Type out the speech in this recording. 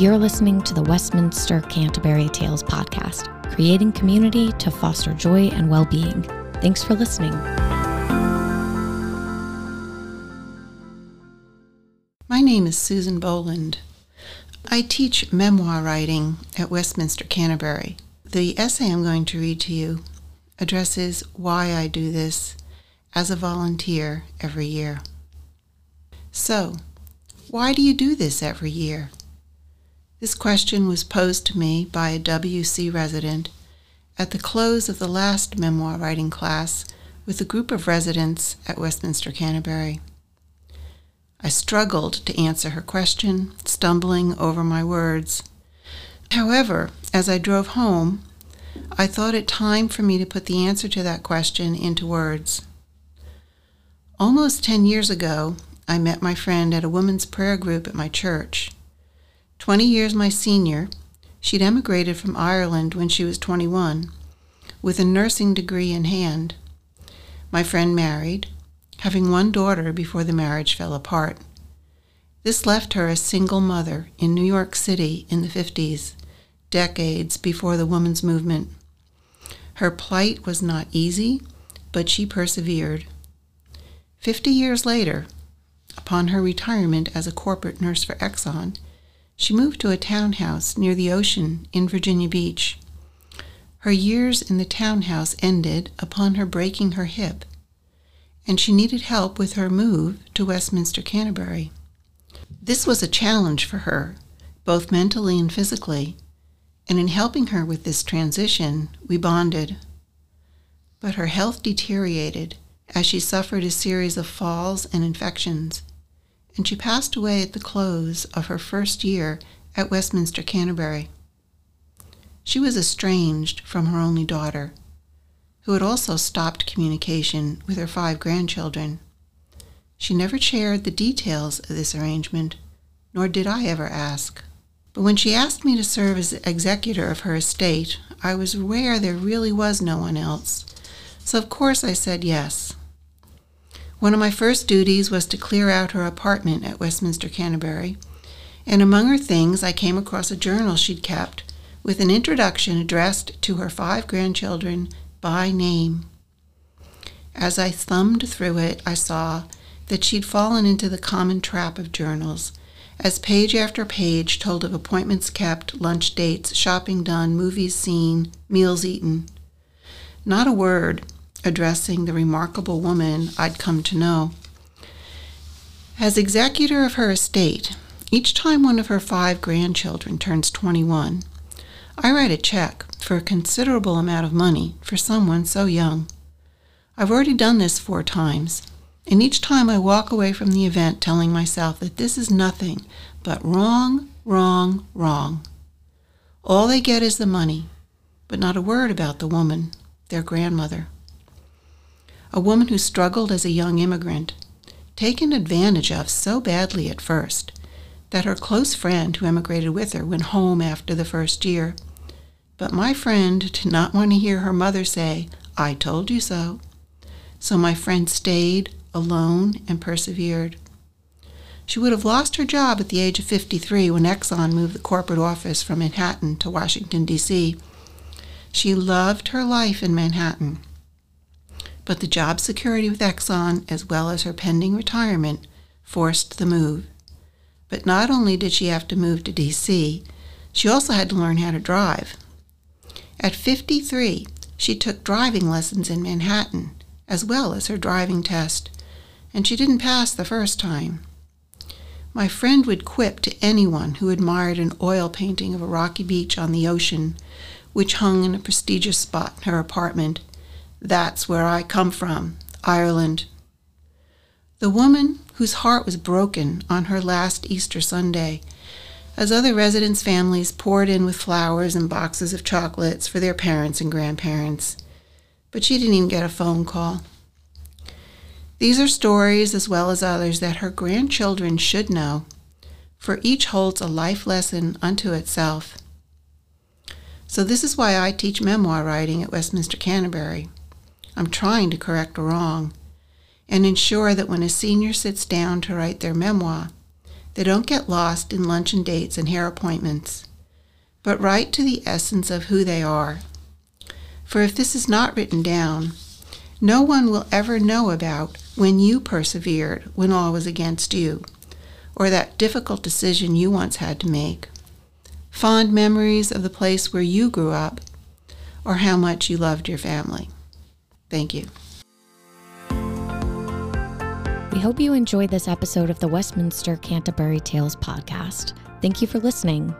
You're listening to the Westminster Canterbury Tales podcast, creating community to foster joy and well being. Thanks for listening. My name is Susan Boland. I teach memoir writing at Westminster Canterbury. The essay I'm going to read to you addresses why I do this as a volunteer every year. So, why do you do this every year? This question was posed to me by a WC resident at the close of the last memoir writing class with a group of residents at Westminster Canterbury. I struggled to answer her question, stumbling over my words. However, as I drove home, I thought it time for me to put the answer to that question into words. Almost 10 years ago, I met my friend at a women's prayer group at my church. Twenty years my senior, she'd emigrated from Ireland when she was 21, with a nursing degree in hand. My friend married, having one daughter before the marriage fell apart. This left her a single mother in New York City in the 50s, decades before the women's movement. Her plight was not easy, but she persevered. Fifty years later, Upon her retirement as a corporate nurse for Exxon, she moved to a townhouse near the ocean in Virginia Beach. Her years in the townhouse ended upon her breaking her hip, and she needed help with her move to Westminster Canterbury. This was a challenge for her, both mentally and physically, and in helping her with this transition, we bonded. But her health deteriorated as she suffered a series of falls and infections, and she passed away at the close of her first year at Westminster Canterbury. She was estranged from her only daughter, who had also stopped communication with her five grandchildren. She never shared the details of this arrangement, nor did I ever ask. But when she asked me to serve as executor of her estate, I was aware there really was no one else. So of course I said yes. One of my first duties was to clear out her apartment at Westminster Canterbury, and among her things I came across a journal she'd kept with an introduction addressed to her five grandchildren by name. As I thumbed through it, I saw that she'd fallen into the common trap of journals, as page after page told of appointments kept, lunch dates, shopping done, movies seen, meals eaten. Not a word addressing the remarkable woman I'd come to know. As executor of her estate, each time one of her five grandchildren turns 21, I write a check for a considerable amount of money for someone so young. I've already done this four times, and each time I walk away from the event telling myself that this is nothing but wrong, wrong, wrong. All they get is the money, but not a word about the woman, their grandmother a woman who struggled as a young immigrant, taken advantage of so badly at first that her close friend who emigrated with her went home after the first year. But my friend did not want to hear her mother say, I told you so. So my friend stayed alone and persevered. She would have lost her job at the age of 53 when Exxon moved the corporate office from Manhattan to Washington, D.C. She loved her life in Manhattan but the job security with Exxon, as well as her pending retirement, forced the move. But not only did she have to move to D.C., she also had to learn how to drive. At 53, she took driving lessons in Manhattan, as well as her driving test, and she didn't pass the first time. My friend would quip to anyone who admired an oil painting of a rocky beach on the ocean, which hung in a prestigious spot in her apartment that's where I come from, Ireland. The woman whose heart was broken on her last Easter Sunday, as other residents' families poured in with flowers and boxes of chocolates for their parents and grandparents. But she didn't even get a phone call. These are stories, as well as others, that her grandchildren should know, for each holds a life lesson unto itself. So, this is why I teach memoir writing at Westminster Canterbury. I'm trying to correct a wrong and ensure that when a senior sits down to write their memoir, They don't get lost in luncheon dates and hair appointments, but write to the essence of who they are. For if this is not written down, no one will ever know about when you persevered when all was against you, or that difficult decision you once had to make, fond memories of the place where you grew up, or how much you loved your family. Thank you. We hope you enjoyed this episode of the Westminster Canterbury Tales podcast. Thank you for listening.